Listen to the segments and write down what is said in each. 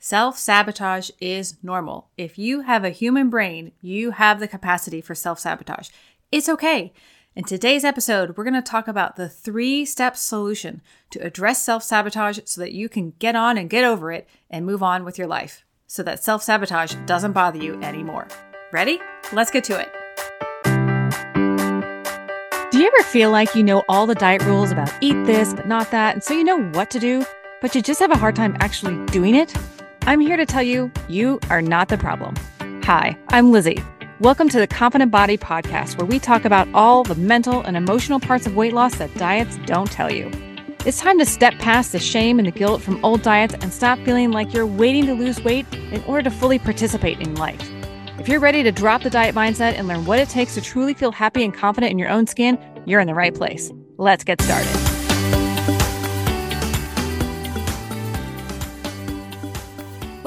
Self sabotage is normal. If you have a human brain, you have the capacity for self sabotage. It's okay. In today's episode, we're going to talk about the three step solution to address self sabotage so that you can get on and get over it and move on with your life so that self sabotage doesn't bother you anymore. Ready? Let's get to it. Do you ever feel like you know all the diet rules about eat this, but not that, and so you know what to do, but you just have a hard time actually doing it? I'm here to tell you, you are not the problem. Hi, I'm Lizzie. Welcome to the Confident Body Podcast, where we talk about all the mental and emotional parts of weight loss that diets don't tell you. It's time to step past the shame and the guilt from old diets and stop feeling like you're waiting to lose weight in order to fully participate in life. If you're ready to drop the diet mindset and learn what it takes to truly feel happy and confident in your own skin, you're in the right place. Let's get started.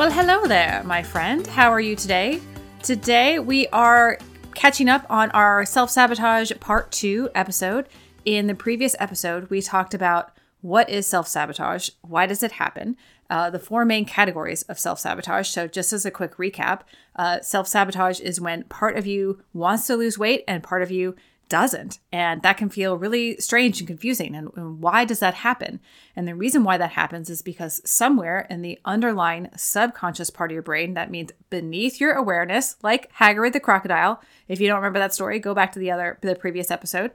Well, hello there, my friend. How are you today? Today we are catching up on our self sabotage part two episode. In the previous episode, we talked about what is self sabotage, why does it happen, uh, the four main categories of self sabotage. So, just as a quick recap, uh, self sabotage is when part of you wants to lose weight and part of you doesn't. And that can feel really strange and confusing. And, and, why does that happen? And the reason why that happens is because somewhere in the underlying subconscious part of your brain, that means beneath your awareness, like Hagrid the crocodile. If you don't remember that story, go back to the other the previous episode.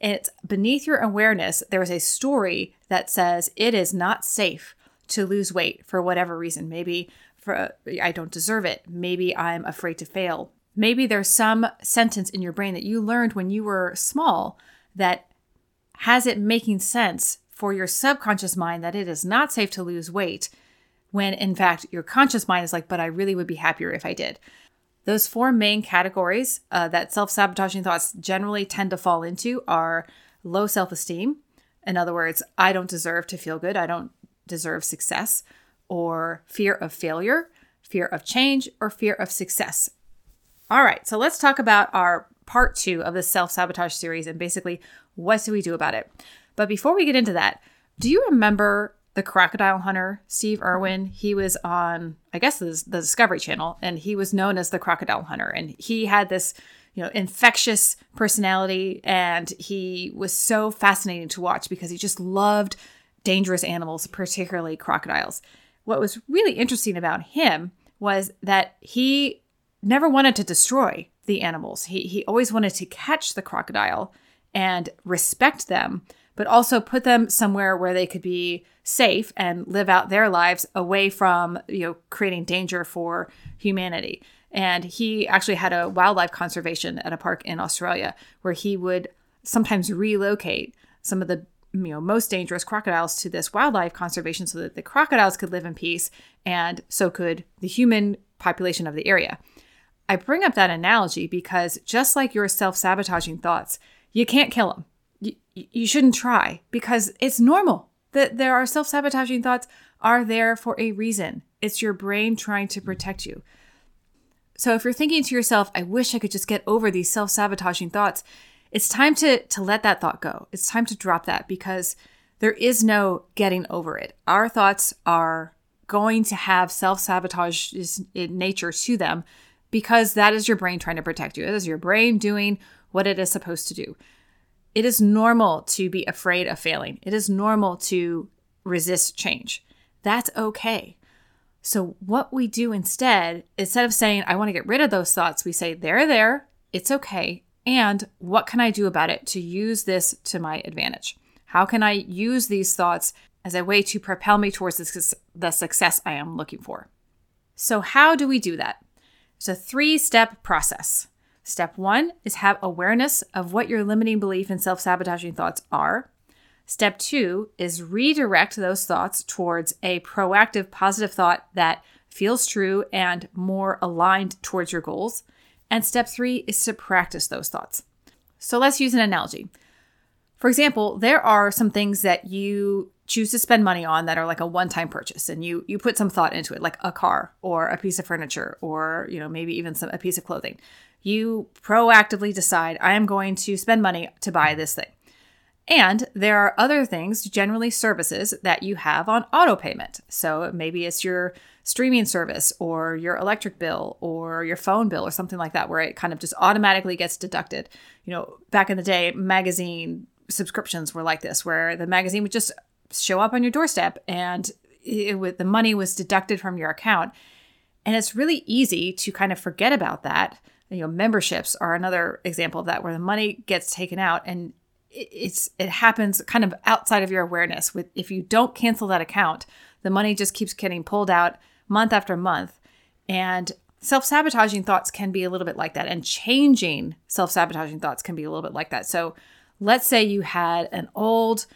And it's beneath your awareness, there is a story that says it is not safe to lose weight for whatever reason. Maybe for I don't deserve it. Maybe I'm afraid to fail. Maybe there's some sentence in your brain that you learned when you were small that has it making sense for your subconscious mind that it is not safe to lose weight when in fact your conscious mind is like, but I really would be happier if I did. Those four main categories uh, that self sabotaging thoughts generally tend to fall into are low self esteem. In other words, I don't deserve to feel good, I don't deserve success, or fear of failure, fear of change, or fear of success. All right, so let's talk about our part two of the self sabotage series and basically what do we do about it. But before we get into that, do you remember the crocodile hunter, Steve Irwin? He was on, I guess, the, the Discovery Channel, and he was known as the crocodile hunter. And he had this, you know, infectious personality, and he was so fascinating to watch because he just loved dangerous animals, particularly crocodiles. What was really interesting about him was that he never wanted to destroy the animals. He, he always wanted to catch the crocodile and respect them, but also put them somewhere where they could be safe and live out their lives away from, you know, creating danger for humanity. And he actually had a wildlife conservation at a park in Australia where he would sometimes relocate some of the you know most dangerous crocodiles to this wildlife conservation so that the crocodiles could live in peace and so could the human population of the area. I bring up that analogy because just like your self sabotaging thoughts, you can't kill them. You, you shouldn't try because it's normal that there are self sabotaging thoughts are there for a reason. It's your brain trying to protect you. So if you're thinking to yourself, I wish I could just get over these self sabotaging thoughts, it's time to, to let that thought go. It's time to drop that because there is no getting over it. Our thoughts are going to have self sabotage nature to them because that is your brain trying to protect you. It is your brain doing what it is supposed to do. It is normal to be afraid of failing, it is normal to resist change. That's okay. So, what we do instead, instead of saying, I want to get rid of those thoughts, we say, they're there, it's okay. And what can I do about it to use this to my advantage? How can I use these thoughts as a way to propel me towards the success I am looking for? So, how do we do that? It's a three step process. Step one is have awareness of what your limiting belief and self sabotaging thoughts are. Step two is redirect those thoughts towards a proactive, positive thought that feels true and more aligned towards your goals. And step three is to practice those thoughts. So let's use an analogy. For example, there are some things that you choose to spend money on that are like a one-time purchase and you you put some thought into it like a car or a piece of furniture or you know maybe even some a piece of clothing you proactively decide i am going to spend money to buy this thing And there are other things, generally services, that you have on auto payment. So maybe it's your streaming service or your electric bill or your phone bill or something like that, where it kind of just automatically gets deducted. You know, back in the day, magazine subscriptions were like this, where the magazine would just show up on your doorstep and it would, the money was deducted from your account. And it's really easy to kind of forget about that. You know, memberships are another example of that, where the money gets taken out and it's it happens kind of outside of your awareness. With if you don't cancel that account, the money just keeps getting pulled out month after month, and self sabotaging thoughts can be a little bit like that, and changing self sabotaging thoughts can be a little bit like that. So, let's say you had an old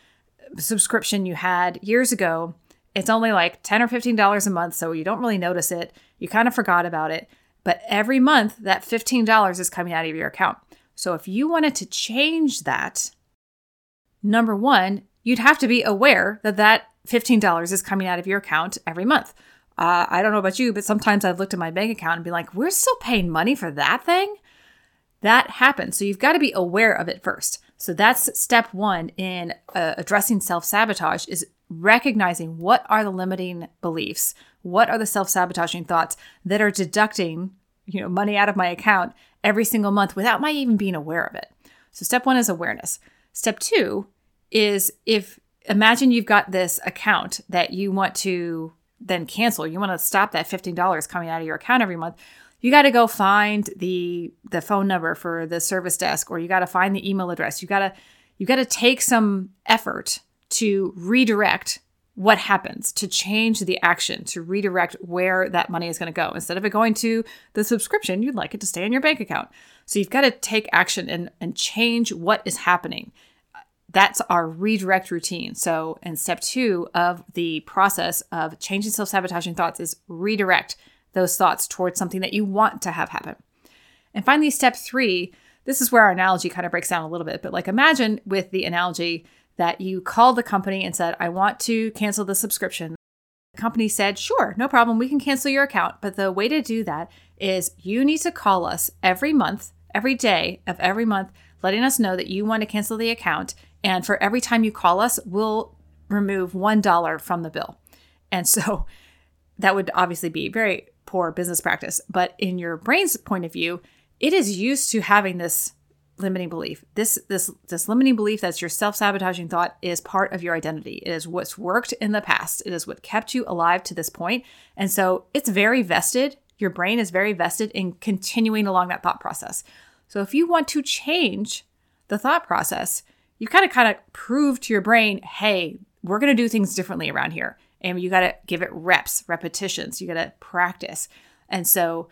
subscription you had years ago. It's only like ten or fifteen dollars a month, so you don't really notice it. You kind of forgot about it, but every month that fifteen dollars is coming out of your account. So if you wanted to change that, Number one, you'd have to be aware that that $15 is coming out of your account every month. Uh, I don't know about you, but sometimes I've looked at my bank account and be like, we're still paying money for that thing? That happens. So you've got to be aware of it first. So that's step one in uh, addressing self sabotage is recognizing what are the limiting beliefs, what are the self sabotaging thoughts that are deducting, you know, money out of my account every single month without my even being aware of it. So step one is awareness. Step two is if imagine you've got this account that you want to then cancel, you want to stop that $15 coming out of your account every month. You got to go find the the phone number for the service desk or you got to find the email address. You got to you got to take some effort to redirect what happens to change the action to redirect where that money is going to go. Instead of it going to the subscription you'd like it to stay in your bank account. So you've got to take action and, and change what is happening. That's our redirect routine. So in step two of the process of changing self-sabotaging thoughts is redirect those thoughts towards something that you want to have happen and finally step three this is where our analogy kind of breaks down a little bit but like imagine with the analogy that you called the company and said, I want to cancel the subscription. The company said, Sure, no problem, we can cancel your account. But the way to do that is you need to call us every month, every day of every month, letting us know that you want to cancel the account. And for every time you call us, we'll remove $1 from the bill. And so that would obviously be very poor business practice. But in your brain's point of view, it is used to having this limiting belief. This this this limiting belief that's your self-sabotaging thought is part of your identity. It is what's worked in the past. It is what kept you alive to this point. And so it's very vested. Your brain is very vested in continuing along that thought process. So if you want to change the thought process, you kind of kind of prove to your brain, "Hey, we're going to do things differently around here." And you got to give it reps, repetitions. You got to practice. And so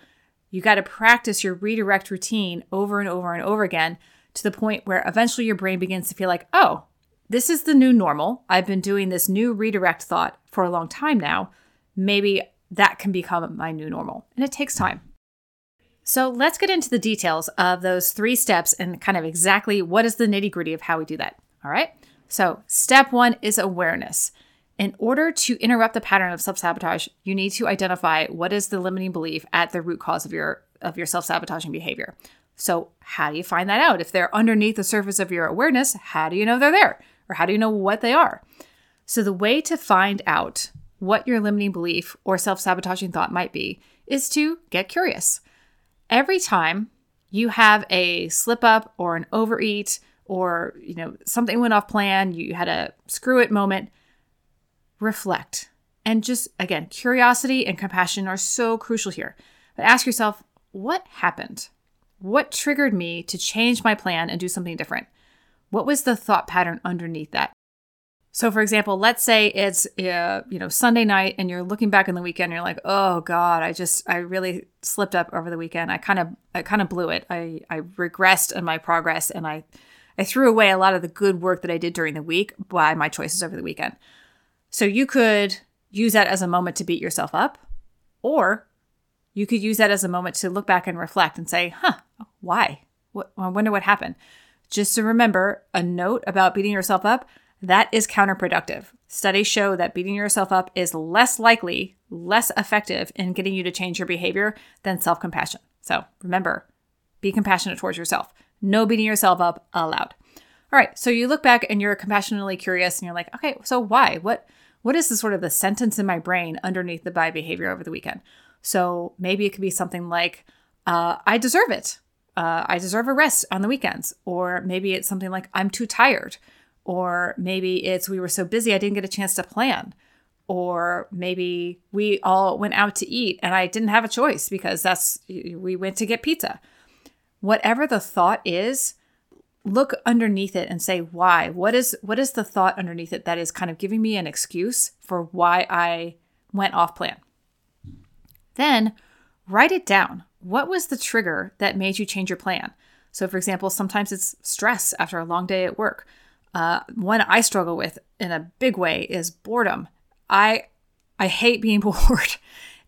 you got to practice your redirect routine over and over and over again to the point where eventually your brain begins to feel like, oh, this is the new normal. I've been doing this new redirect thought for a long time now. Maybe that can become my new normal. And it takes time. So let's get into the details of those three steps and kind of exactly what is the nitty gritty of how we do that. All right. So, step one is awareness. In order to interrupt the pattern of self-sabotage, you need to identify what is the limiting belief at the root cause of your of your self-sabotaging behavior. So, how do you find that out? If they're underneath the surface of your awareness, how do you know they're there? Or how do you know what they are? So, the way to find out what your limiting belief or self-sabotaging thought might be is to get curious. Every time you have a slip up or an overeat or, you know, something went off plan, you had a screw it moment, reflect. And just again, curiosity and compassion are so crucial here. But ask yourself, what happened? What triggered me to change my plan and do something different? What was the thought pattern underneath that? So, for example, let's say it's uh, you know Sunday night, and you're looking back on the weekend. You're like, oh God, I just I really slipped up over the weekend. I kind of I kind of blew it. I I regressed in my progress, and I I threw away a lot of the good work that I did during the week by my choices over the weekend. So you could use that as a moment to beat yourself up, or you could use that as a moment to look back and reflect and say, huh, why? What, I wonder what happened. Just to remember a note about beating yourself up that is counterproductive. Studies show that beating yourself up is less likely, less effective in getting you to change your behavior than self compassion. So remember, be compassionate towards yourself. No beating yourself up allowed. All right, so you look back and you're compassionately curious and you're like, okay, so why? What what is the sort of the sentence in my brain underneath the bad behavior over the weekend? So maybe it could be something like, uh, I deserve it. Uh, I deserve a rest on the weekends. Or maybe it's something like, I'm too tired. Or maybe it's, we were so busy, I didn't get a chance to plan. Or maybe we all went out to eat and I didn't have a choice because that's, we went to get pizza. Whatever the thought is, look underneath it and say why? What is what is the thought underneath it that is kind of giving me an excuse for why i went off plan? Then write it down. What was the trigger that made you change your plan? So for example sometimes it's stress after a long day at work. Uh, one i struggle with in a big way is boredom. I i hate being bored.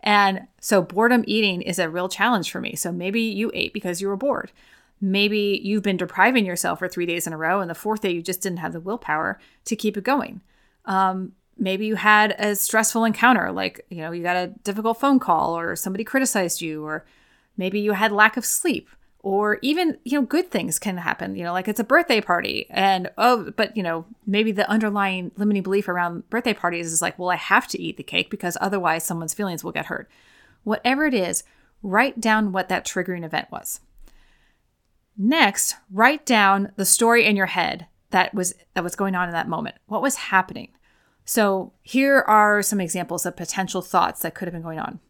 And so boredom eating is a real challenge for me. So maybe you ate because you were bored Maybe you've been depriving yourself for three days in a row, and the fourth day you just didn't have the willpower to keep it going. Um, maybe you had a stressful encounter, like, you know, you got a difficult phone call, or somebody criticized you, or maybe you had lack of sleep, or even, you know, good things can happen, you know, like it's a birthday party. And, oh, but, you know, maybe the underlying limiting belief around birthday parties is like, well, I have to eat the cake because otherwise someone's feelings will get hurt. Whatever it is, write down what that triggering event was. Next, write down the story in your head that was that was going on in that moment. What was happening? So, here are some examples of potential thoughts that could have been going on.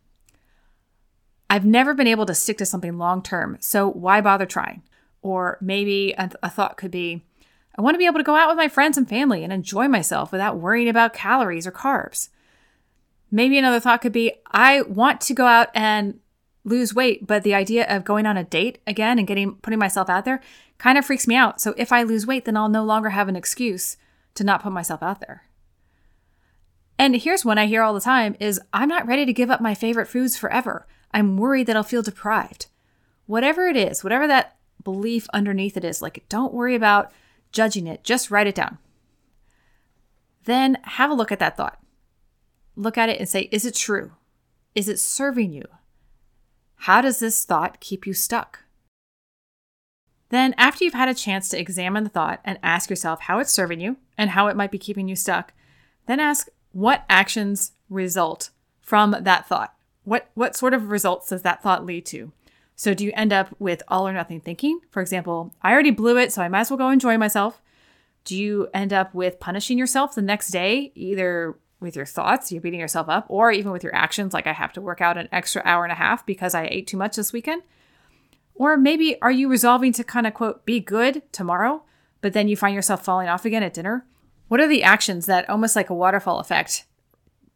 I've never been able to stick to something long term, so why bother trying? Or maybe a, a thought could be, I want to be able to go out with my friends and family and enjoy myself without worrying about calories or carbs. Maybe another thought could be, I want to go out and lose weight, but the idea of going on a date again and getting putting myself out there kind of freaks me out. So if I lose weight, then I'll no longer have an excuse to not put myself out there. And here's one I hear all the time is I'm not ready to give up my favorite foods forever. I'm worried that I'll feel deprived. Whatever it is, whatever that belief underneath it is, like don't worry about judging it, just write it down. Then have a look at that thought. Look at it and say, is it true? Is it serving you? How does this thought keep you stuck? Then, after you've had a chance to examine the thought and ask yourself how it's serving you and how it might be keeping you stuck, then ask what actions result from that thought? What, what sort of results does that thought lead to? So, do you end up with all or nothing thinking? For example, I already blew it, so I might as well go enjoy myself. Do you end up with punishing yourself the next day, either with your thoughts, you're beating yourself up, or even with your actions, like I have to work out an extra hour and a half because I ate too much this weekend? Or maybe are you resolving to kind of quote, be good tomorrow, but then you find yourself falling off again at dinner? What are the actions that almost like a waterfall effect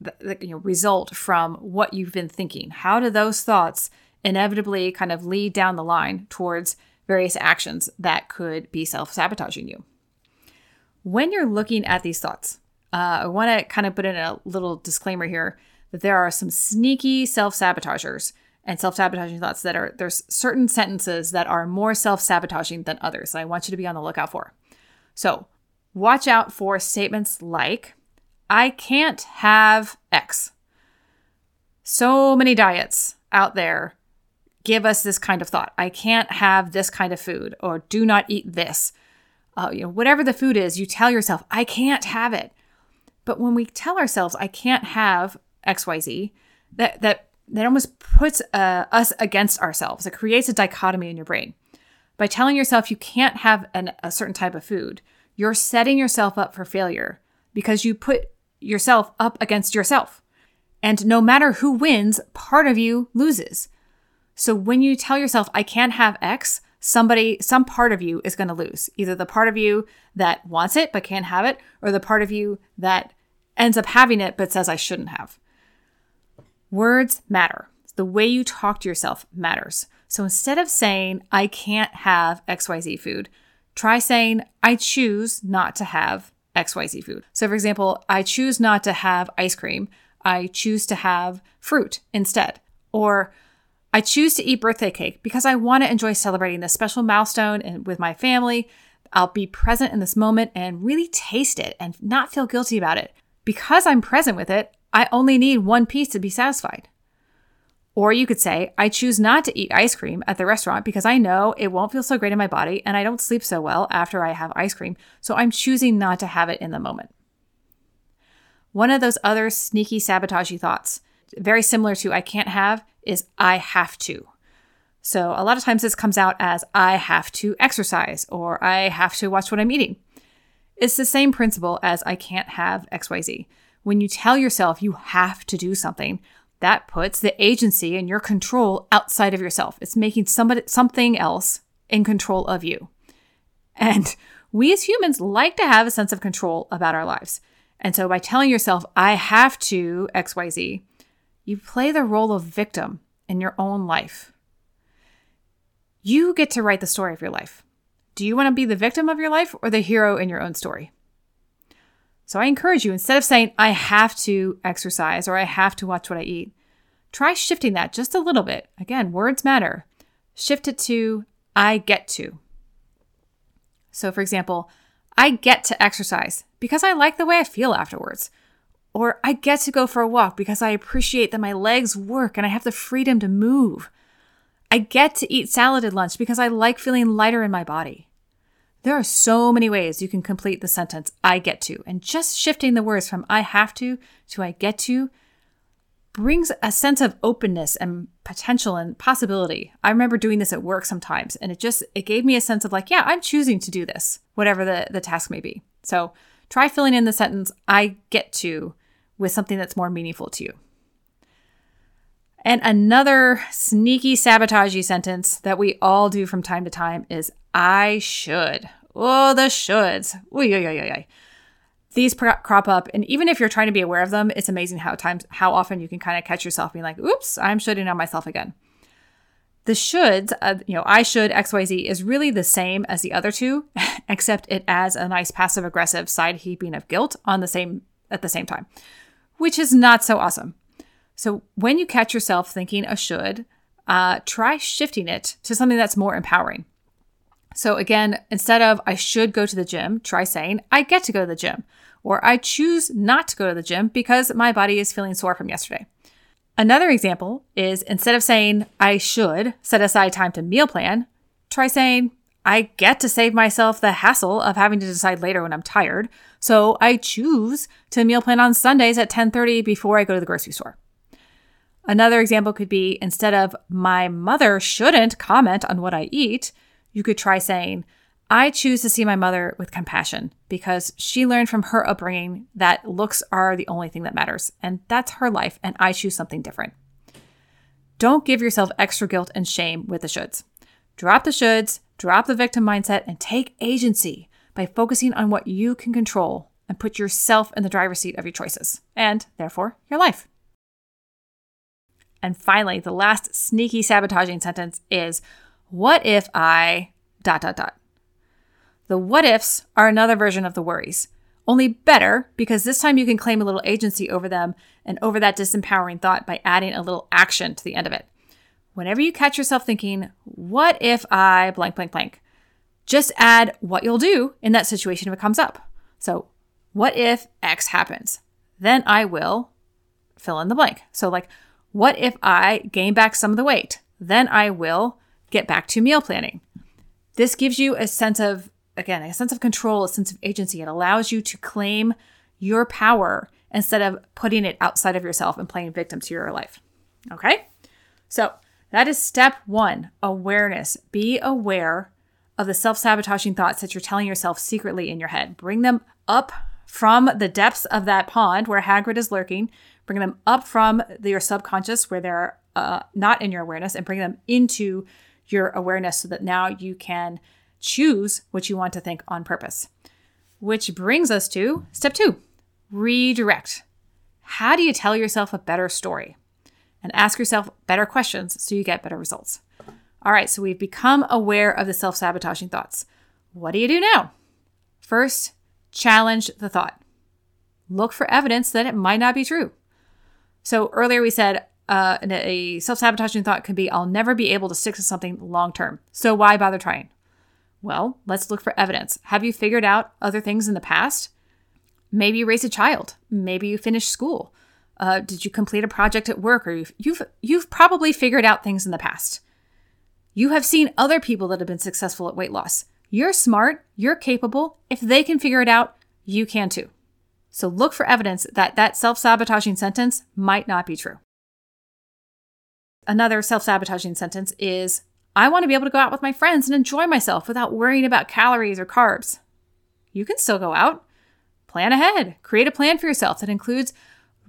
that, you know, result from what you've been thinking? How do those thoughts inevitably kind of lead down the line towards various actions that could be self sabotaging you? When you're looking at these thoughts, uh, I want to kind of put in a little disclaimer here that there are some sneaky self sabotagers and self sabotaging thoughts that are, there's certain sentences that are more self sabotaging than others. I want you to be on the lookout for. So watch out for statements like, I can't have X. So many diets out there give us this kind of thought. I can't have this kind of food, or do not eat this. Uh, you know, whatever the food is, you tell yourself, I can't have it. But when we tell ourselves, I can't have XYZ, that, that, that almost puts uh, us against ourselves. It creates a dichotomy in your brain. By telling yourself you can't have an, a certain type of food, you're setting yourself up for failure because you put yourself up against yourself. And no matter who wins, part of you loses. So when you tell yourself, I can't have X, somebody, some part of you is going to lose. Either the part of you that wants it but can't have it, or the part of you that ends up having it but says, I shouldn't have. Words matter. The way you talk to yourself matters. So instead of saying, I can't have XYZ food, try saying, I choose not to have XYZ food. So, for example, I choose not to have ice cream. I choose to have fruit instead. Or I choose to eat birthday cake because I want to enjoy celebrating this special milestone and with my family. I'll be present in this moment and really taste it and not feel guilty about it. Because I'm present with it, I only need one piece to be satisfied. Or you could say, I choose not to eat ice cream at the restaurant because I know it won't feel so great in my body and I don't sleep so well after I have ice cream. So I'm choosing not to have it in the moment. One of those other sneaky sabotagey thoughts, very similar to I can't have, is I have to. So a lot of times this comes out as I have to exercise or I have to watch what I'm eating. It's the same principle as I can't have XYZ. When you tell yourself you have to do something, that puts the agency and your control outside of yourself. It's making somebody something else in control of you. And we as humans like to have a sense of control about our lives. And so by telling yourself, I have to XYZ, you play the role of victim in your own life. You get to write the story of your life. Do you want to be the victim of your life or the hero in your own story? So I encourage you, instead of saying, I have to exercise or I have to watch what I eat, try shifting that just a little bit. Again, words matter. Shift it to, I get to. So, for example, I get to exercise because I like the way I feel afterwards. Or I get to go for a walk because I appreciate that my legs work and I have the freedom to move. I get to eat salad at lunch because I like feeling lighter in my body. There are so many ways you can complete the sentence I get to, and just shifting the words from I have to to I get to brings a sense of openness and potential and possibility. I remember doing this at work sometimes, and it just it gave me a sense of like, yeah, I'm choosing to do this, whatever the, the task may be. So try filling in the sentence I get to with something that's more meaningful to you. And another sneaky sabotagey sentence that we all do from time to time is I should. Oh, the shoulds. Oy, oy, oy, oy. These crop up, and even if you're trying to be aware of them, it's amazing how times how often you can kind of catch yourself being like, "Oops, I'm shoulding on myself again." The shoulds, uh, you know, I should XYZ is really the same as the other two, except it adds a nice passive aggressive side heaping of guilt on the same at the same time, which is not so awesome. So when you catch yourself thinking a should, uh, try shifting it to something that's more empowering. So again, instead of I should go to the gym, try saying I get to go to the gym, or I choose not to go to the gym because my body is feeling sore from yesterday. Another example is instead of saying I should set aside time to meal plan, try saying I get to save myself the hassle of having to decide later when I'm tired, so I choose to meal plan on Sundays at 10:30 before I go to the grocery store. Another example could be instead of my mother shouldn't comment on what I eat, you could try saying, I choose to see my mother with compassion because she learned from her upbringing that looks are the only thing that matters, and that's her life, and I choose something different. Don't give yourself extra guilt and shame with the shoulds. Drop the shoulds, drop the victim mindset, and take agency by focusing on what you can control and put yourself in the driver's seat of your choices, and therefore your life. And finally, the last sneaky sabotaging sentence is what if I dot dot dot? The what ifs are another version of the worries, only better because this time you can claim a little agency over them and over that disempowering thought by adding a little action to the end of it. Whenever you catch yourself thinking, what if I blank, blank, blank, just add what you'll do in that situation if it comes up. So, what if X happens? Then I will fill in the blank. So, like, what if I gain back some of the weight? Then I will get back to meal planning. This gives you a sense of, again, a sense of control, a sense of agency. It allows you to claim your power instead of putting it outside of yourself and playing victim to your life. Okay? So that is step one awareness. Be aware of the self sabotaging thoughts that you're telling yourself secretly in your head. Bring them up from the depths of that pond where Hagrid is lurking. Bring them up from your subconscious where they're uh, not in your awareness and bring them into your awareness so that now you can choose what you want to think on purpose. Which brings us to step two redirect. How do you tell yourself a better story? And ask yourself better questions so you get better results. All right, so we've become aware of the self sabotaging thoughts. What do you do now? First, challenge the thought. Look for evidence that it might not be true. So earlier we said, uh, a self sabotaging thought could be, I'll never be able to stick to something long term. So why bother trying? Well, let's look for evidence. Have you figured out other things in the past? Maybe you raised a child. Maybe you finished school. Uh, did you complete a project at work? Or you've, you've you've probably figured out things in the past. You have seen other people that have been successful at weight loss. You're smart. You're capable. If they can figure it out, you can too. So look for evidence that that self sabotaging sentence might not be true. Another self sabotaging sentence is I want to be able to go out with my friends and enjoy myself without worrying about calories or carbs. You can still go out. Plan ahead. Create a plan for yourself that includes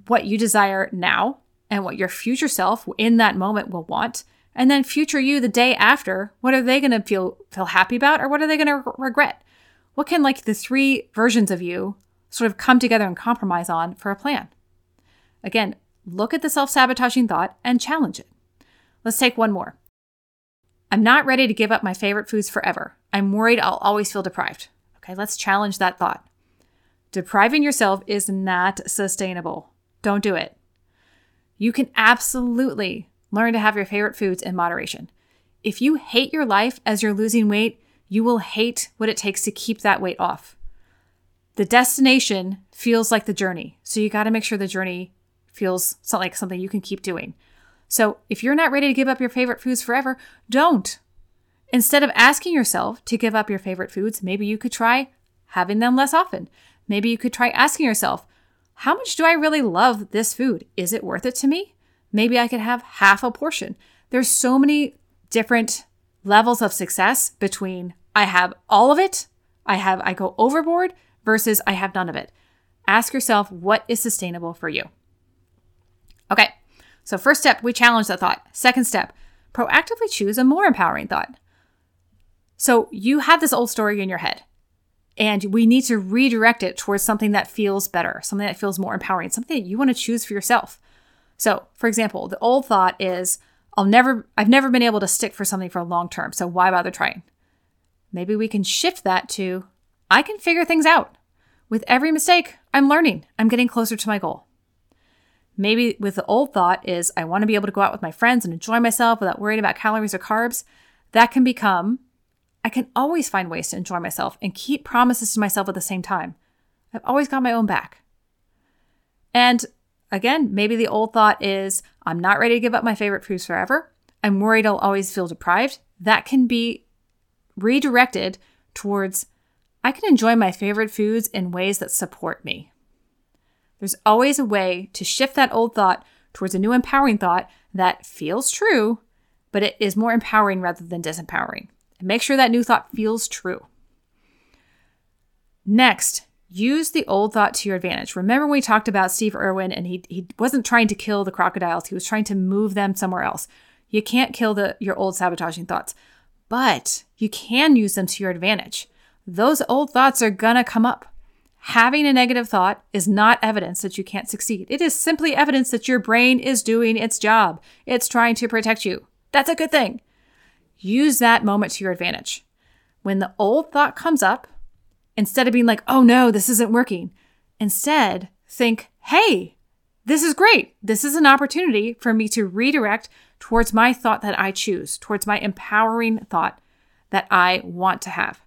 what you desire now and what your future self in that moment will want. And then future you the day after, what are they going to feel feel happy about or what are they going to regret? What can like the three versions of you sort of come together and compromise on for a plan? Again, look at the self-sabotaging thought and challenge it. Let's take one more. I'm not ready to give up my favorite foods forever. I'm worried I'll always feel deprived. Okay, let's challenge that thought. Depriving yourself is not sustainable. Don't do it. You can absolutely learn to have your favorite foods in moderation. If you hate your life as you're losing weight, you will hate what it takes to keep that weight off. The destination feels like the journey. So you got to make sure the journey feels like something you can keep doing. So if you're not ready to give up your favorite foods forever, don't. Instead of asking yourself to give up your favorite foods, maybe you could try having them less often. Maybe you could try asking yourself, how much do I really love this food? Is it worth it to me? Maybe I could have half a portion. There's so many different levels of success between I have all of it, I have I go overboard versus I have none of it. Ask yourself what is sustainable for you. Okay. So, first step, we challenge that thought. Second step, proactively choose a more empowering thought. So, you have this old story in your head, and we need to redirect it towards something that feels better, something that feels more empowering, something that you want to choose for yourself. So, for example, the old thought is, I'll never, I've never been able to stick for something for a long term, so why bother trying? Maybe we can shift that to, I can figure things out. With every mistake, I'm learning, I'm getting closer to my goal. Maybe with the old thought is I want to be able to go out with my friends and enjoy myself without worrying about calories or carbs. That can become I can always find ways to enjoy myself and keep promises to myself at the same time. I've always got my own back. And again, maybe the old thought is I'm not ready to give up my favorite foods forever. I'm worried I'll always feel deprived. That can be redirected towards I can enjoy my favorite foods in ways that support me. There's always a way to shift that old thought towards a new empowering thought that feels true, but it is more empowering rather than disempowering. And make sure that new thought feels true. Next, use the old thought to your advantage. Remember when we talked about Steve Irwin and he, he wasn't trying to kill the crocodiles, he was trying to move them somewhere else. You can't kill the, your old sabotaging thoughts, but you can use them to your advantage. Those old thoughts are gonna come up. Having a negative thought is not evidence that you can't succeed. It is simply evidence that your brain is doing its job. It's trying to protect you. That's a good thing. Use that moment to your advantage. When the old thought comes up, instead of being like, oh no, this isn't working, instead think, hey, this is great. This is an opportunity for me to redirect towards my thought that I choose, towards my empowering thought that I want to have.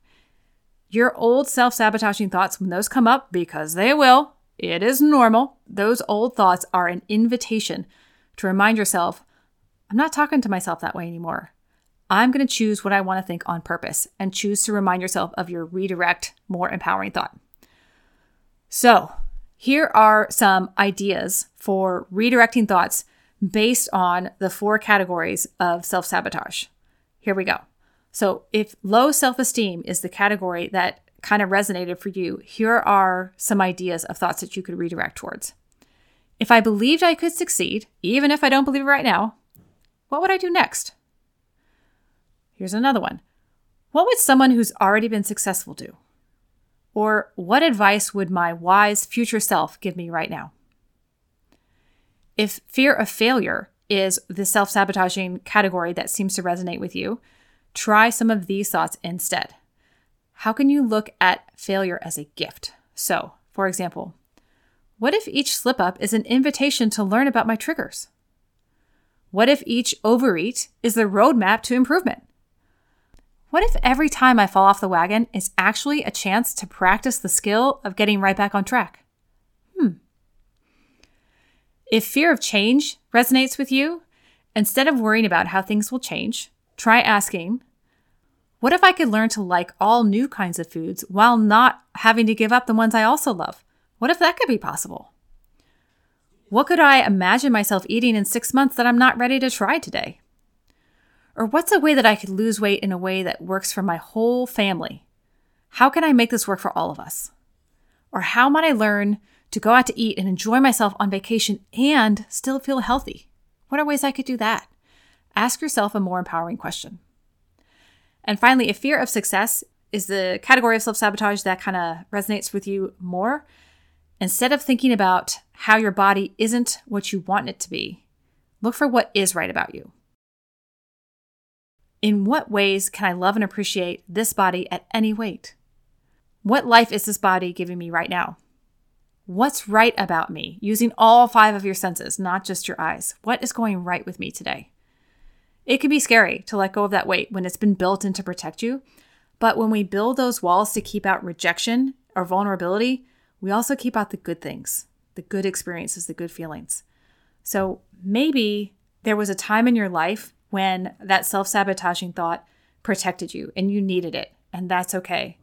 Your old self sabotaging thoughts, when those come up, because they will, it is normal, those old thoughts are an invitation to remind yourself, I'm not talking to myself that way anymore. I'm going to choose what I want to think on purpose and choose to remind yourself of your redirect, more empowering thought. So, here are some ideas for redirecting thoughts based on the four categories of self sabotage. Here we go. So, if low self esteem is the category that kind of resonated for you, here are some ideas of thoughts that you could redirect towards. If I believed I could succeed, even if I don't believe it right now, what would I do next? Here's another one What would someone who's already been successful do? Or what advice would my wise future self give me right now? If fear of failure is the self sabotaging category that seems to resonate with you, Try some of these thoughts instead. How can you look at failure as a gift? So, for example, what if each slip up is an invitation to learn about my triggers? What if each overeat is the roadmap to improvement? What if every time I fall off the wagon is actually a chance to practice the skill of getting right back on track? Hmm. If fear of change resonates with you, instead of worrying about how things will change, try asking, What if I could learn to like all new kinds of foods while not having to give up the ones I also love? What if that could be possible? What could I imagine myself eating in six months that I'm not ready to try today? Or what's a way that I could lose weight in a way that works for my whole family? How can I make this work for all of us? Or how might I learn to go out to eat and enjoy myself on vacation and still feel healthy? What are ways I could do that? Ask yourself a more empowering question. And finally, if fear of success is the category of self sabotage that kind of resonates with you more, instead of thinking about how your body isn't what you want it to be, look for what is right about you. In what ways can I love and appreciate this body at any weight? What life is this body giving me right now? What's right about me? Using all five of your senses, not just your eyes. What is going right with me today? It can be scary to let go of that weight when it's been built in to protect you. But when we build those walls to keep out rejection or vulnerability, we also keep out the good things, the good experiences, the good feelings. So maybe there was a time in your life when that self sabotaging thought protected you and you needed it, and that's okay.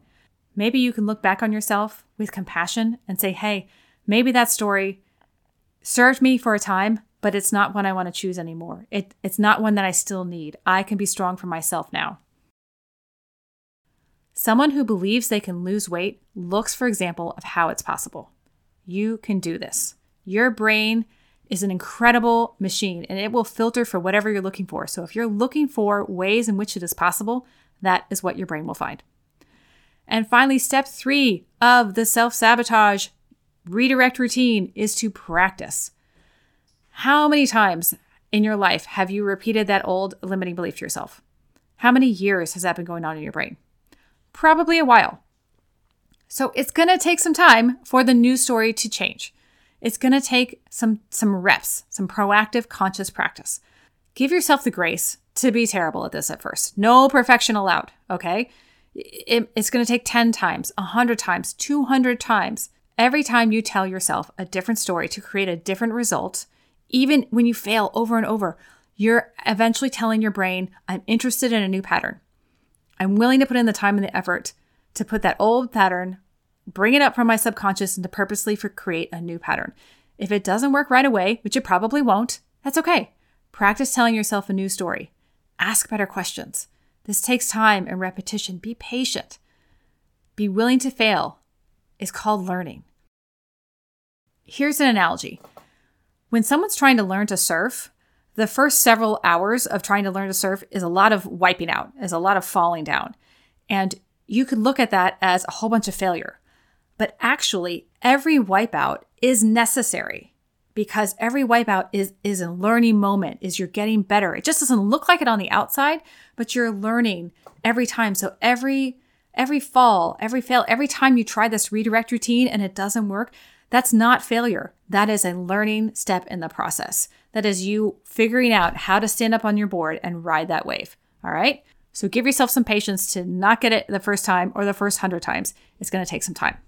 Maybe you can look back on yourself with compassion and say, hey, maybe that story served me for a time, but it's not one I want to choose anymore. It, it's not one that I still need. I can be strong for myself now. Someone who believes they can lose weight looks for example of how it's possible. You can do this. Your brain is an incredible machine and it will filter for whatever you're looking for. So if you're looking for ways in which it is possible, that is what your brain will find. And finally, step three of the self sabotage redirect routine is to practice. How many times in your life have you repeated that old limiting belief to yourself? How many years has that been going on in your brain? Probably a while. So it's going to take some time for the new story to change. It's going to take some some reps, some proactive conscious practice. Give yourself the grace to be terrible at this at first. No perfection allowed, okay? it, it's going to take 10 times, 100 times, 200 times. Every time you tell yourself a different story to create a different result, even when you fail over and over, you're eventually telling your brain, I'm interested in a new pattern. I'm willing to put in the time and the effort to put that old pattern, bring it up from my subconscious, and to purposely for create a new pattern. If it doesn't work right away, which it probably won't, that's okay. Practice telling yourself a new story. Ask better questions. This takes time and repetition. Be patient. Be willing to fail is called learning. Here's an analogy. When someone's trying to learn to surf, the first several hours of trying to learn to surf is a lot of wiping out, is a lot of falling down. And you could look at that as a whole bunch of failure. But actually, every wipeout is necessary because every wipeout is is a learning moment is you're getting better. It just doesn't look like it on the outside but you're learning every time. So every every fall every fail every time you try this redirect routine and it doesn't work that's not failure. That is a learning step in the process. That is you figuring out how to stand up on your board and ride that wave. All right? So give yourself some patience to not get it the first time or the first 100 times. It's going to take some time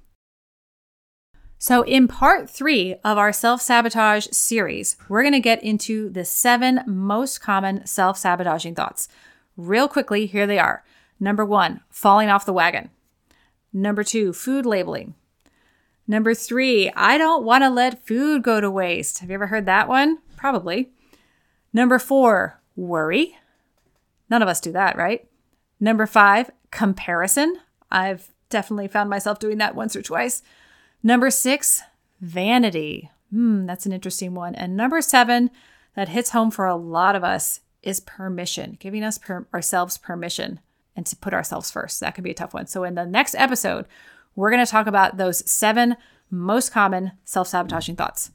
so, in part three of our self sabotage series, we're going to get into the seven most common self sabotaging thoughts. Real quickly, here they are. Number one, falling off the wagon. Number two, food labeling. Number three, I don't want to let food go to waste. Have you ever heard that one? Probably. Number four, worry. None of us do that, right? Number five, comparison. I've definitely found myself doing that once or twice. Number six, vanity. Hmm, that's an interesting one. And number seven, that hits home for a lot of us, is permission, giving us per- ourselves permission and to put ourselves first. That could be a tough one. So, in the next episode, we're going to talk about those seven most common self sabotaging thoughts.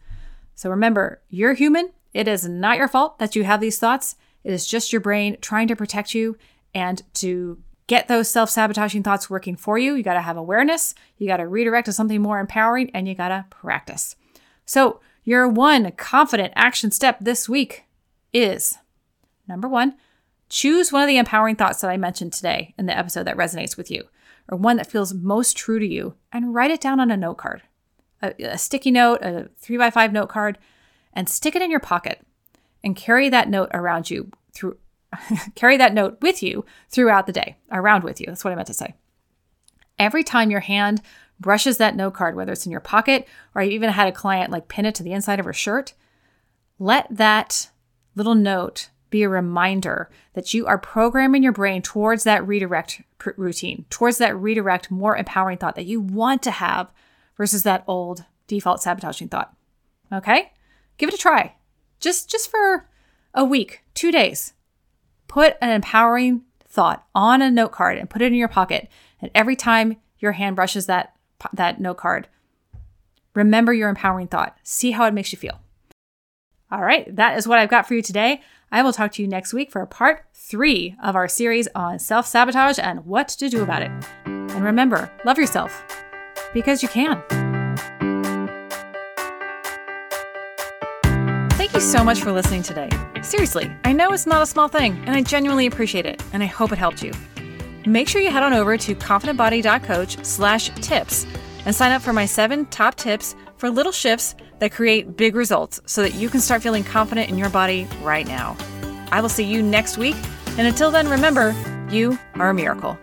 So, remember, you're human. It is not your fault that you have these thoughts. It is just your brain trying to protect you and to get those self sabotaging thoughts working for you. You got to have awareness, you got to redirect to something more empowering, and you got to practice. So, your one confident action step this week is number one, choose one of the empowering thoughts that I mentioned today in the episode that resonates with you, or one that feels most true to you, and write it down on a note card, a, a sticky note, a three by five note card, and stick it in your pocket and carry that note around you through carry that note with you throughout the day, around with you. That's what I meant to say. Every time your hand brushes that note card, whether it's in your pocket or I even had a client like pin it to the inside of her shirt, let that little note be a reminder that you are programming your brain towards that redirect pr- routine, towards that redirect, more empowering thought that you want to have versus that old default sabotaging thought. Okay? Give it a try. Just just for a week, 2 days. Put an empowering thought on a note card and put it in your pocket. And every time your hand brushes that that note card, remember your empowering thought. See how it makes you feel. All right, that is what I've got for you today. I will talk to you next week for part three of our series on self sabotage and what to do about it. And remember, love yourself because you can. So much for listening today. Seriously, I know it's not a small thing, and I genuinely appreciate it, and I hope it helped you. Make sure you head on over to confidentbody.coach slash tips and sign up for my seven top tips for little shifts that create big results so that you can start feeling confident in your body right now. I will see you next week, and until then, remember, you are a miracle.